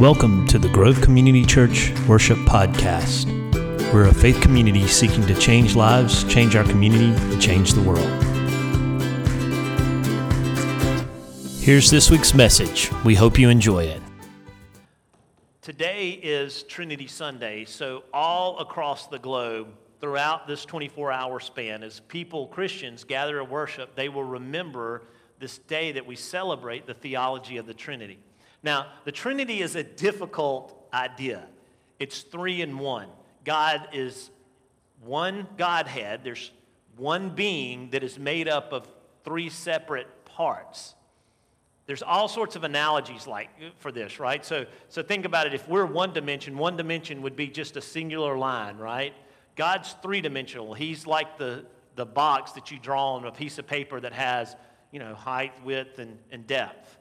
Welcome to the Grove Community Church Worship Podcast. We're a faith community seeking to change lives, change our community, and change the world. Here's this week's message. We hope you enjoy it. Today is Trinity Sunday, so all across the globe, throughout this 24 hour span, as people, Christians, gather to worship, they will remember this day that we celebrate the theology of the Trinity. Now, the Trinity is a difficult idea. It's three in one. God is one Godhead, there's one being that is made up of three separate parts. There's all sorts of analogies like for this, right? So, so think about it. If we're one dimension, one dimension would be just a singular line, right? God's three dimensional. He's like the, the box that you draw on a piece of paper that has, you know, height, width, and, and depth.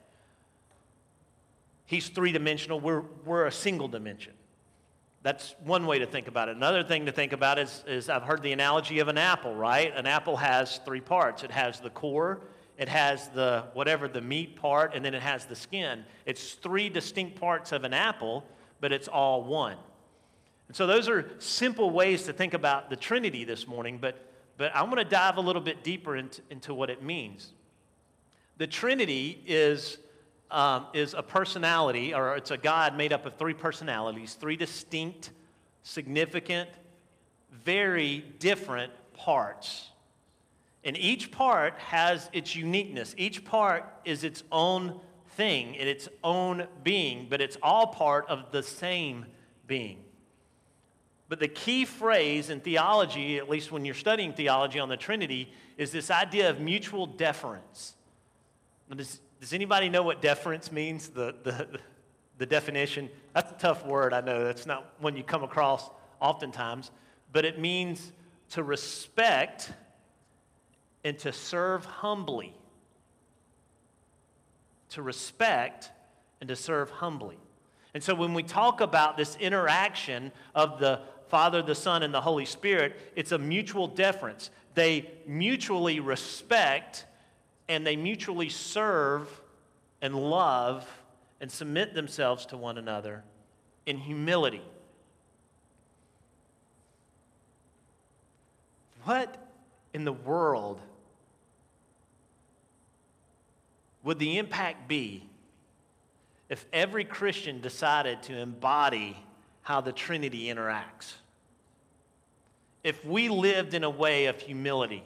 He's three dimensional, we're, we're a single dimension. That's one way to think about it. Another thing to think about is, is I've heard the analogy of an apple, right? An apple has three parts it has the core, it has the whatever the meat part, and then it has the skin. It's three distinct parts of an apple, but it's all one. And so those are simple ways to think about the Trinity this morning, but, but I'm going to dive a little bit deeper into, into what it means. The Trinity is um, is a personality, or it's a God made up of three personalities, three distinct, significant, very different parts. And each part has its uniqueness. Each part is its own thing, in its own being, but it's all part of the same being. But the key phrase in theology, at least when you're studying theology on the Trinity, is this idea of mutual deference. Does anybody know what deference means? The, the, the definition? That's a tough word, I know. That's not one you come across oftentimes. But it means to respect and to serve humbly. To respect and to serve humbly. And so when we talk about this interaction of the Father, the Son, and the Holy Spirit, it's a mutual deference. They mutually respect and they mutually serve and love and submit themselves to one another in humility. What in the world would the impact be if every Christian decided to embody how the Trinity interacts? If we lived in a way of humility,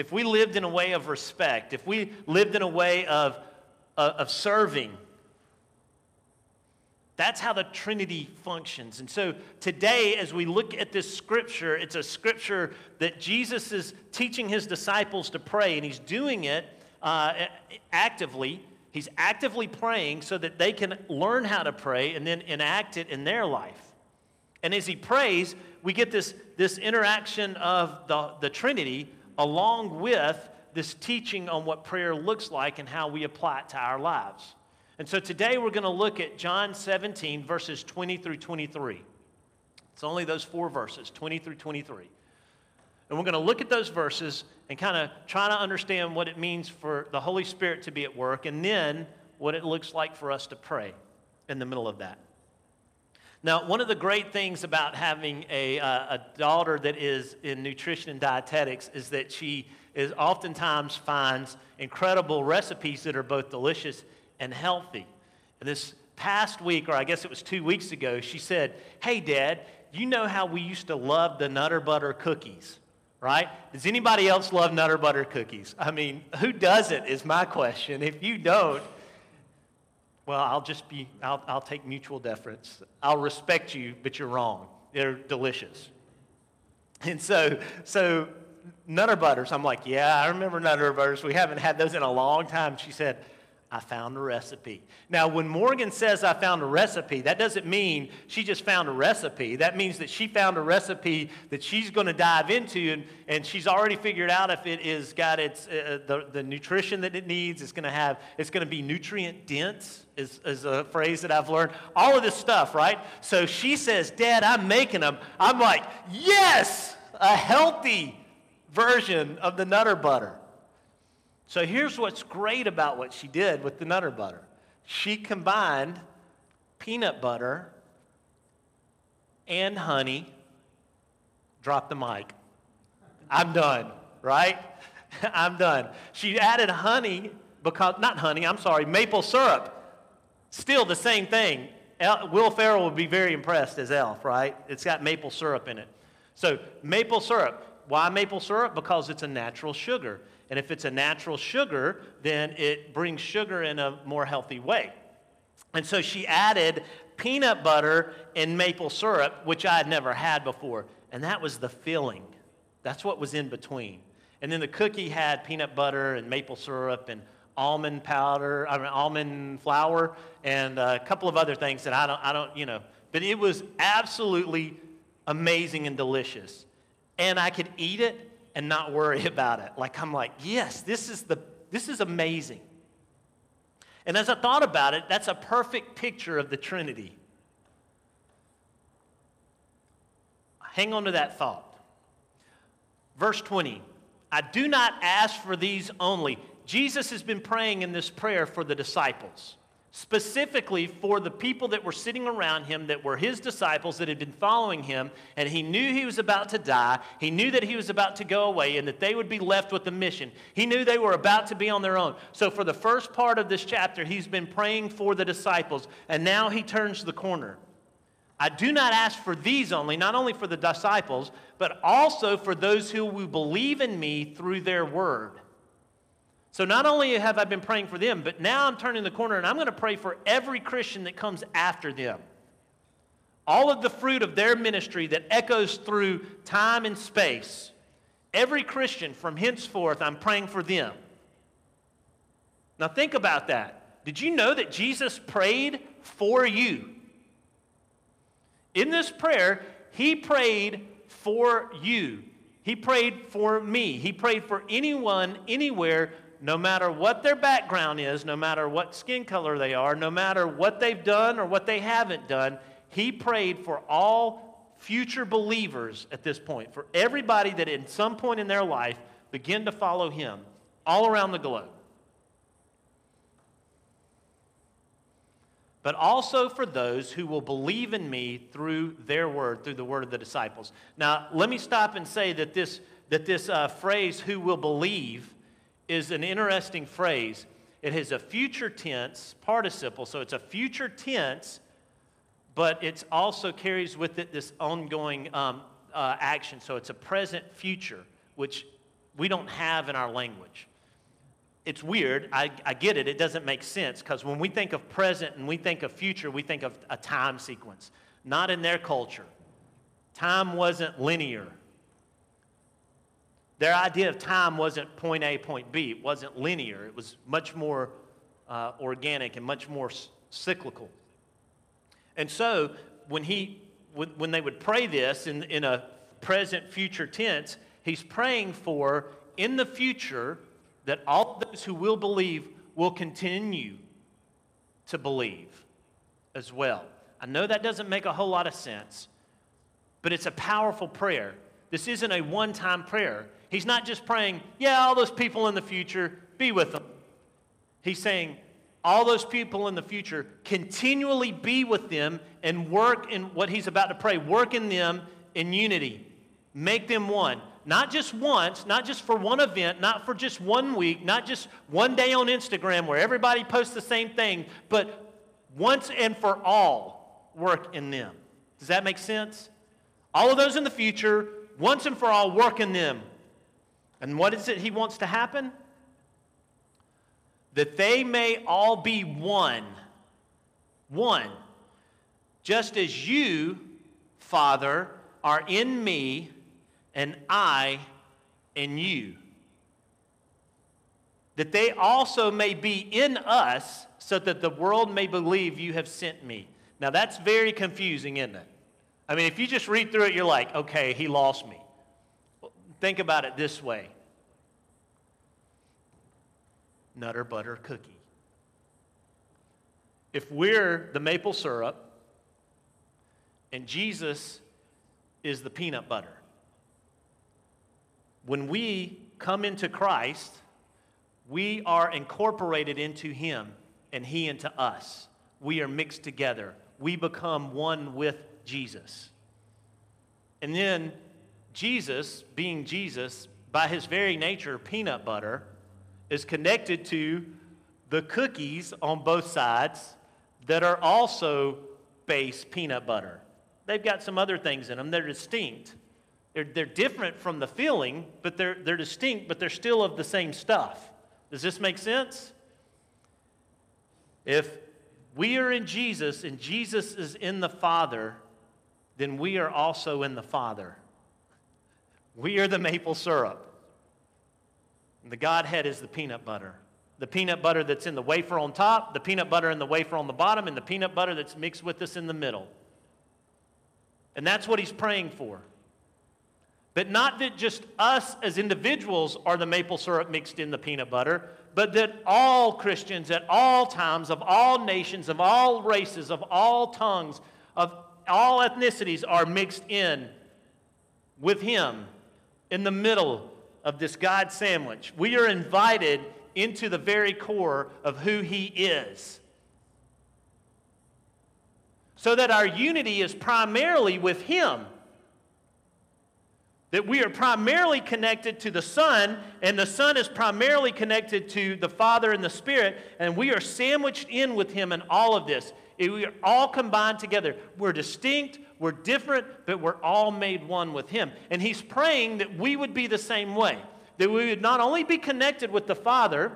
if we lived in a way of respect, if we lived in a way of, uh, of serving, that's how the Trinity functions. And so today, as we look at this scripture, it's a scripture that Jesus is teaching his disciples to pray, and he's doing it uh, actively. He's actively praying so that they can learn how to pray and then enact it in their life. And as he prays, we get this, this interaction of the, the Trinity along with this teaching on what prayer looks like and how we apply it to our lives. And so today we're going to look at John 17, verses 20 through 23. It's only those four verses, 20 through 23. And we're going to look at those verses and kind of try to understand what it means for the Holy Spirit to be at work and then what it looks like for us to pray in the middle of that. Now, one of the great things about having a, uh, a daughter that is in nutrition and dietetics is that she is oftentimes finds incredible recipes that are both delicious and healthy. And this past week, or I guess it was two weeks ago, she said, Hey, Dad, you know how we used to love the Nutter Butter cookies, right? Does anybody else love Nutter Butter cookies? I mean, who doesn't is my question. If you don't, well, I'll just be, I'll, I'll take mutual deference. I'll respect you, but you're wrong. They're delicious. And so, so Nutter Butters, I'm like, yeah, I remember Nutter Butters. We haven't had those in a long time. She said, I found a recipe. Now, when Morgan says I found a recipe, that doesn't mean she just found a recipe. That means that she found a recipe that she's going to dive into, and, and she's already figured out if it is got its uh, the, the nutrition that it needs. It's going to have. It's going to be nutrient dense. Is, is a phrase that I've learned. All of this stuff, right? So she says, "Dad, I'm making them." I'm like, "Yes, a healthy version of the Nutter Butter." So here's what's great about what she did with the Nutter Butter. She combined peanut butter, and honey. Drop the mic. I'm done, right? I'm done. She added honey because, not honey, I'm sorry, maple syrup. Still the same thing. El, Will Ferrell would be very impressed as Elf, right? It's got maple syrup in it. So, maple syrup. Why maple syrup? Because it's a natural sugar. And if it's a natural sugar, then it brings sugar in a more healthy way. And so she added peanut butter and maple syrup, which I had never had before. And that was the filling. That's what was in between. And then the cookie had peanut butter and maple syrup and almond powder, I mean, almond flour, and a couple of other things that I don't, I don't, you know. But it was absolutely amazing and delicious. And I could eat it and not worry about it. Like I'm like, yes, this is the this is amazing. And as I thought about it, that's a perfect picture of the Trinity. Hang on to that thought. Verse 20 I do not ask for these only. Jesus has been praying in this prayer for the disciples specifically for the people that were sitting around him that were his disciples that had been following him and he knew he was about to die. He knew that he was about to go away and that they would be left with the mission. He knew they were about to be on their own. So for the first part of this chapter he's been praying for the disciples and now he turns the corner. I do not ask for these only, not only for the disciples, but also for those who will believe in me through their word. So not only have I been praying for them, but now I'm turning the corner and I'm going to pray for every Christian that comes after them. All of the fruit of their ministry that echoes through time and space. Every Christian from henceforth, I'm praying for them. Now think about that. Did you know that Jesus prayed for you? In this prayer, he prayed for you. He prayed for me. He prayed for anyone, anywhere no matter what their background is, no matter what skin color they are, no matter what they've done or what they haven't done, he prayed for all future believers at this point, for everybody that at some point in their life begin to follow him all around the globe. But also for those who will believe in me through their word, through the word of the disciples. Now, let me stop and say that this, that this uh, phrase, who will believe, is an interesting phrase. It has a future tense participle, so it's a future tense, but it also carries with it this ongoing um, uh, action. So it's a present future, which we don't have in our language. It's weird. I, I get it. It doesn't make sense because when we think of present and we think of future, we think of a time sequence. Not in their culture. Time wasn't linear. Their idea of time wasn't point A, point B. It wasn't linear. It was much more uh, organic and much more cyclical. And so when, he, when, when they would pray this in, in a present future tense, he's praying for in the future that all those who will believe will continue to believe as well. I know that doesn't make a whole lot of sense, but it's a powerful prayer. This isn't a one time prayer. He's not just praying, yeah, all those people in the future, be with them. He's saying, all those people in the future, continually be with them and work in what he's about to pray, work in them in unity. Make them one. Not just once, not just for one event, not for just one week, not just one day on Instagram where everybody posts the same thing, but once and for all, work in them. Does that make sense? All of those in the future, once and for all, work in them. And what is it he wants to happen? That they may all be one. One. Just as you, Father, are in me, and I in you. That they also may be in us, so that the world may believe you have sent me. Now that's very confusing, isn't it? I mean, if you just read through it, you're like, okay, he lost me. Think about it this way Nutter butter cookie. If we're the maple syrup and Jesus is the peanut butter, when we come into Christ, we are incorporated into Him and He into us. We are mixed together. we become one with Jesus. And then Jesus, being Jesus, by his very nature, peanut butter, is connected to the cookies on both sides that are also base peanut butter. They've got some other things in them, they're distinct. They're, they're different from the feeling, but they're, they're distinct, but they're still of the same stuff. Does this make sense? If we are in Jesus and Jesus is in the Father, then we are also in the Father. We are the maple syrup. And the Godhead is the peanut butter. The peanut butter that's in the wafer on top, the peanut butter in the wafer on the bottom, and the peanut butter that's mixed with us in the middle. And that's what he's praying for. But not that just us as individuals are the maple syrup mixed in the peanut butter, but that all Christians at all times, of all nations, of all races, of all tongues, of all ethnicities are mixed in with him in the middle of this God sandwich. We are invited into the very core of who He is. So that our unity is primarily with Him. That we are primarily connected to the Son, and the Son is primarily connected to the Father and the Spirit, and we are sandwiched in with Him in all of this. We are all combined together. We're distinct, we're different, but we're all made one with Him. And He's praying that we would be the same way, that we would not only be connected with the Father,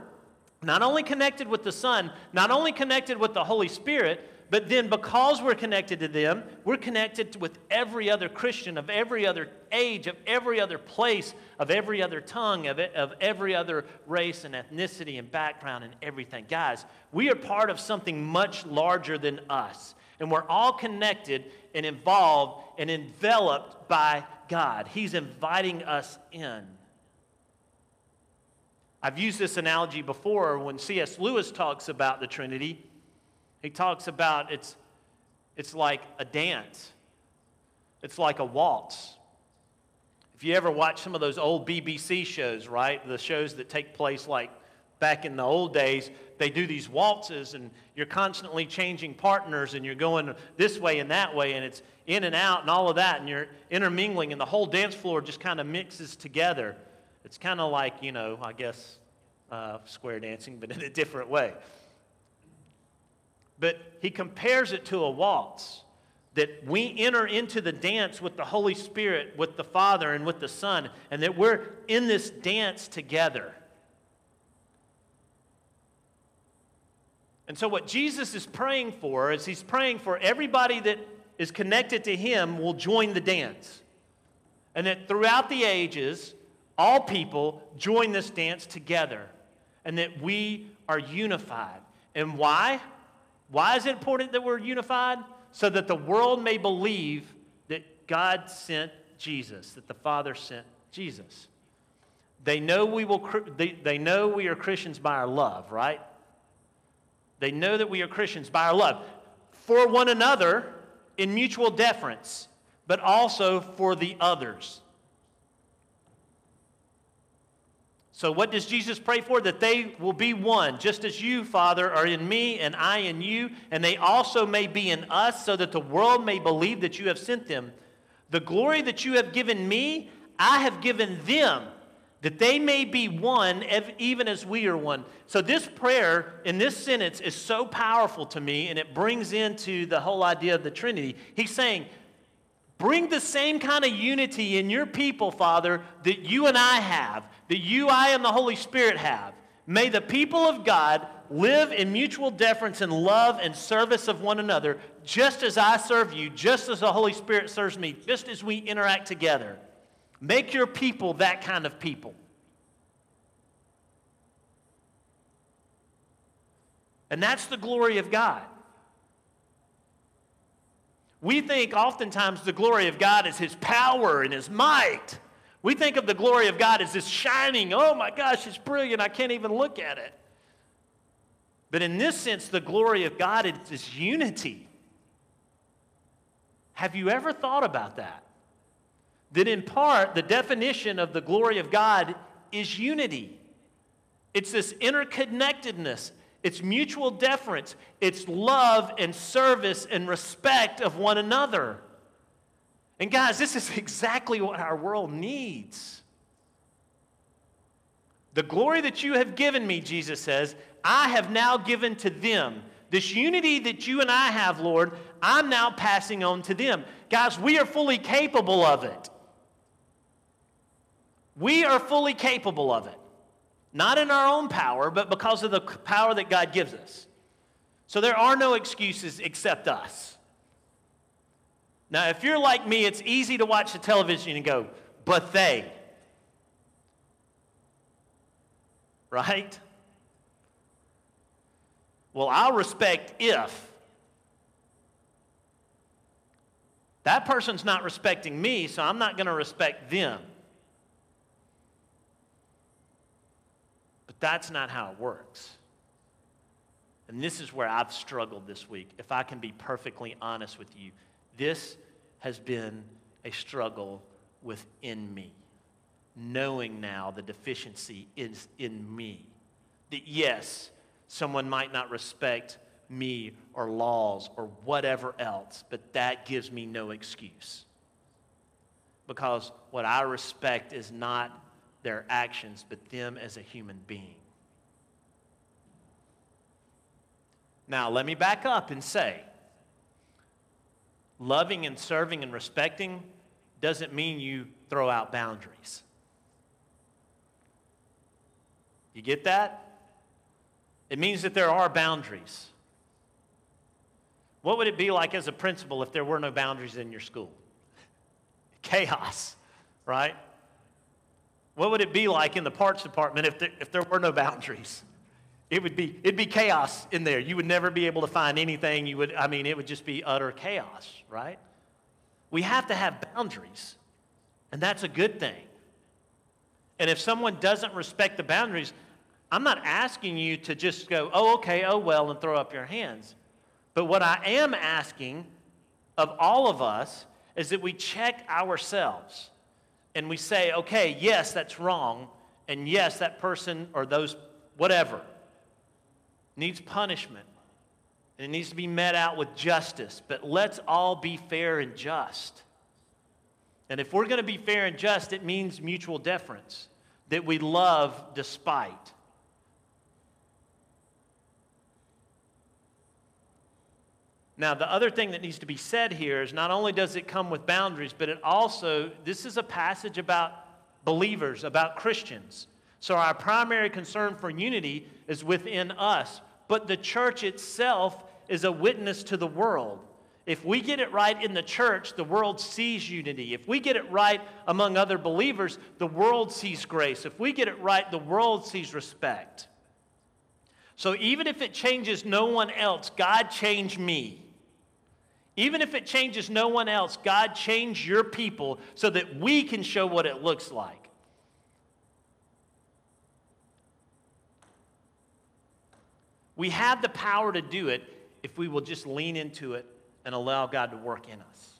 not only connected with the Son, not only connected with the Holy Spirit, but then because we're connected to them, we're connected with every other Christian of every other age, of every other place, of every other tongue, of, of every other race and ethnicity and background and everything. Guys, we are part of something much larger than us. And we're all connected and involved and enveloped by God. He's inviting us in. I've used this analogy before when C.S. Lewis talks about the Trinity. He talks about it's, it's like a dance, it's like a waltz. If you ever watch some of those old BBC shows, right? The shows that take place like back in the old days, they do these waltzes and you're constantly changing partners and you're going this way and that way and it's in and out and all of that and you're intermingling and the whole dance floor just kind of mixes together. It's kind of like, you know, I guess uh, square dancing, but in a different way. But he compares it to a waltz that we enter into the dance with the Holy Spirit, with the Father, and with the Son, and that we're in this dance together. And so, what Jesus is praying for is he's praying for everybody that is connected to him will join the dance. And that throughout the ages, all people join this dance together. And that we are unified. And why? Why is it important that we're unified? So that the world may believe that God sent Jesus, that the Father sent Jesus. They know we, will, they, they know we are Christians by our love, right? They know that we are Christians by our love for one another in mutual deference, but also for the others. So, what does Jesus pray for? That they will be one, just as you, Father, are in me and I in you, and they also may be in us, so that the world may believe that you have sent them. The glory that you have given me, I have given them, that they may be one even as we are one. So, this prayer in this sentence is so powerful to me, and it brings into the whole idea of the Trinity. He's saying, Bring the same kind of unity in your people, Father, that you and I have, that you, I, and the Holy Spirit have. May the people of God live in mutual deference and love and service of one another, just as I serve you, just as the Holy Spirit serves me, just as we interact together. Make your people that kind of people. And that's the glory of God. We think oftentimes the glory of God is His power and His might. We think of the glory of God as this shining, oh my gosh, it's brilliant, I can't even look at it. But in this sense, the glory of God is this unity. Have you ever thought about that? That in part the definition of the glory of God is unity. It's this interconnectedness, It's mutual deference. It's love and service and respect of one another. And guys, this is exactly what our world needs. The glory that you have given me, Jesus says, I have now given to them. This unity that you and I have, Lord, I'm now passing on to them. Guys, we are fully capable of it. We are fully capable of it. Not in our own power, but because of the power that God gives us. So there are no excuses except us. Now, if you're like me, it's easy to watch the television and go, but they. Right? Well, I'll respect if. That person's not respecting me, so I'm not going to respect them. But that's not how it works. And this is where I've struggled this week, if I can be perfectly honest with you. This has been a struggle within me, knowing now the deficiency is in me. That yes, someone might not respect me or laws or whatever else, but that gives me no excuse. Because what I respect is not their actions, but them as a human being. Now, let me back up and say loving and serving and respecting doesn't mean you throw out boundaries. You get that? It means that there are boundaries. What would it be like as a principal if there were no boundaries in your school? Chaos, right? What would it be like in the parts department if there, if there were no boundaries? It would be, it'd be chaos in there. You would never be able to find anything. You would, I mean, it would just be utter chaos, right? We have to have boundaries, and that's a good thing. And if someone doesn't respect the boundaries, I'm not asking you to just go, oh, okay, oh, well, and throw up your hands. But what I am asking of all of us is that we check ourselves and we say, okay, yes, that's wrong, and yes, that person or those, whatever, needs punishment. And it needs to be met out with justice. But let's all be fair and just. And if we're going to be fair and just, it means mutual deference, that we love despite. Now, the other thing that needs to be said here is not only does it come with boundaries, but it also, this is a passage about believers, about Christians. So, our primary concern for unity is within us, but the church itself is a witness to the world. If we get it right in the church, the world sees unity. If we get it right among other believers, the world sees grace. If we get it right, the world sees respect. So even if it changes no one else, God changed me. Even if it changes no one else, God change your people so that we can show what it looks like. We have the power to do it if we will just lean into it and allow God to work in us.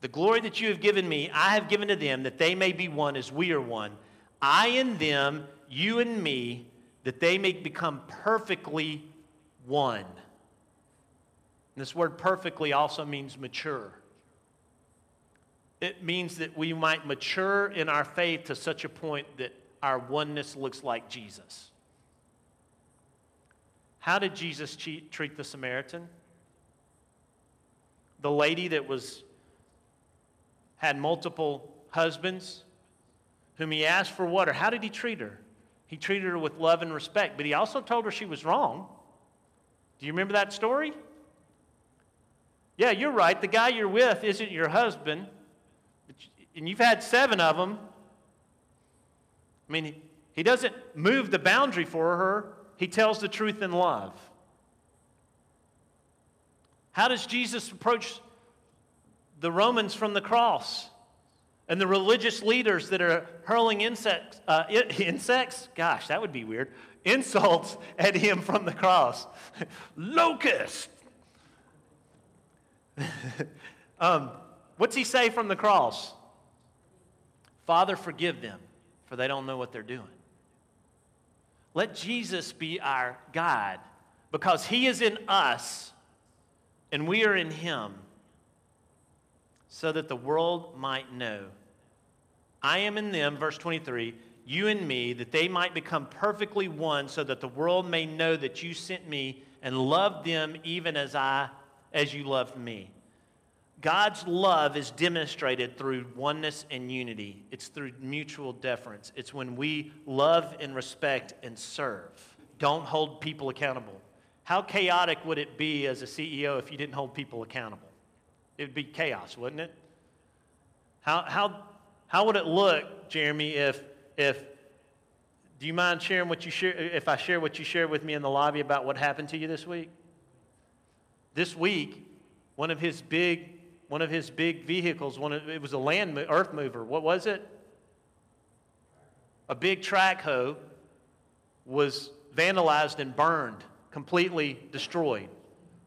The glory that you have given me, I have given to them, that they may be one as we are one. I and them, you and me, that they may become perfectly one. This word perfectly also means mature. It means that we might mature in our faith to such a point that our oneness looks like Jesus. How did Jesus treat the Samaritan? The lady that was had multiple husbands whom he asked for water. How did he treat her? He treated her with love and respect, but he also told her she was wrong. Do you remember that story? Yeah, you're right. The guy you're with isn't your husband, and you've had seven of them. I mean, he doesn't move the boundary for her, he tells the truth in love. How does Jesus approach the Romans from the cross and the religious leaders that are hurling insects, uh, insects? Gosh, that would be weird. Insults at him from the cross. Locust, um, what's he say from the cross? Father, forgive them, for they don't know what they're doing. Let Jesus be our guide because he is in us and we are in him so that the world might know. I am in them, verse 23, you and me, that they might become perfectly one so that the world may know that you sent me and loved them even as I as you loved me. God's love is demonstrated through oneness and unity. It's through mutual deference. It's when we love and respect and serve. Don't hold people accountable. How chaotic would it be as a CEO if you didn't hold people accountable? It would be chaos, wouldn't it? How, how, how would it look, Jeremy, if, if do you mind sharing what you share, if I share what you shared with me in the lobby about what happened to you this week? This week, one of his big one of his big vehicles, one of, it was a land earth mover. What was it? A big track hoe was vandalized and burned, completely destroyed.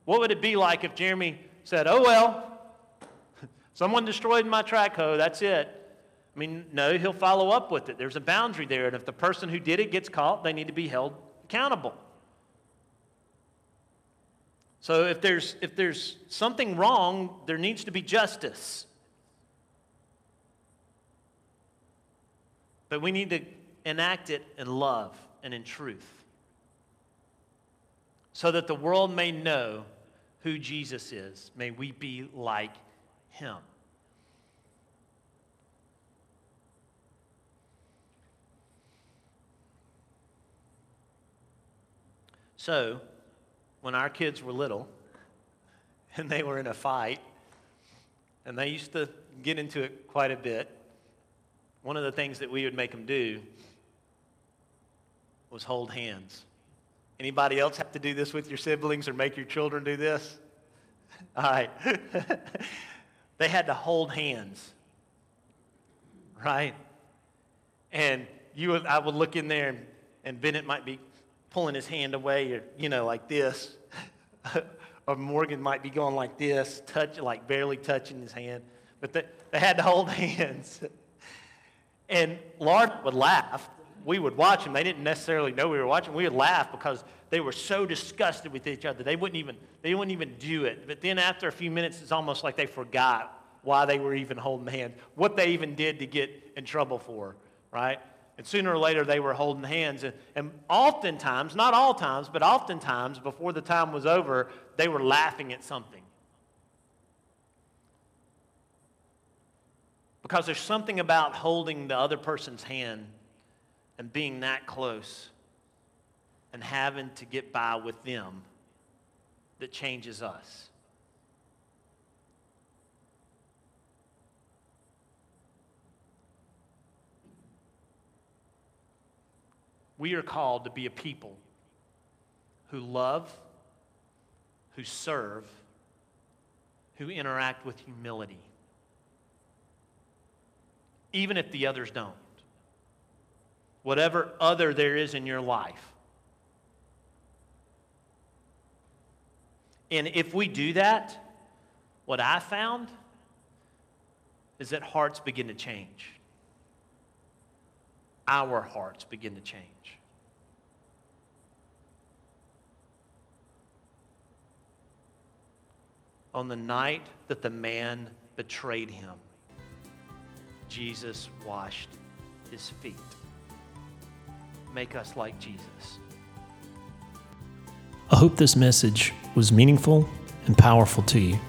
What would it be like if Jeremy said, "Oh well, someone destroyed my track hoe, that's it." I mean, no, he'll follow up with it. There's a boundary there, and if the person who did it gets caught, they need to be held accountable. So if there's, if there's something wrong, there needs to be justice. But we need to enact it in love and in truth so that the world may know who Jesus is. May we be like him. So, when our kids were little and they were in a fight, and they used to get into it quite a bit, one of the things that we would make them do was hold hands. Anybody else have to do this with your siblings or make your children do this? All right. they had to hold hands, right? And you, I would look in there, and, and Bennett might be pulling his hand away, or, you know, like this. or Morgan might be going like this, touch, like barely touching his hand. But they, they had to hold hands. and Lauren would laugh. We would watch them. They didn't necessarily know we were watching. We would laugh because they were so disgusted with each other. They wouldn't even, they wouldn't even do it. But then after a few minutes, it's almost like they forgot why they were even holding hands, what they even did to get in trouble for, right? And sooner or later, they were holding hands. And, and oftentimes, not all times, but oftentimes, before the time was over, they were laughing at something. Because there's something about holding the other person's hand and being that close and having to get by with them that changes us. We are called to be a people who love, who serve, who interact with humility, even if the others don't. Whatever other there is in your life. And if we do that, what I found is that hearts begin to change our hearts begin to change. On the night that the man betrayed him, Jesus washed his feet. Make us like Jesus. I hope this message was meaningful and powerful to you,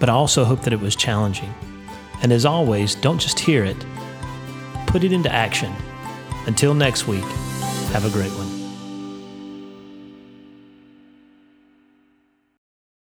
but I also hope that it was challenging. And as always, don't just hear it, put it into action until next week, have a great one.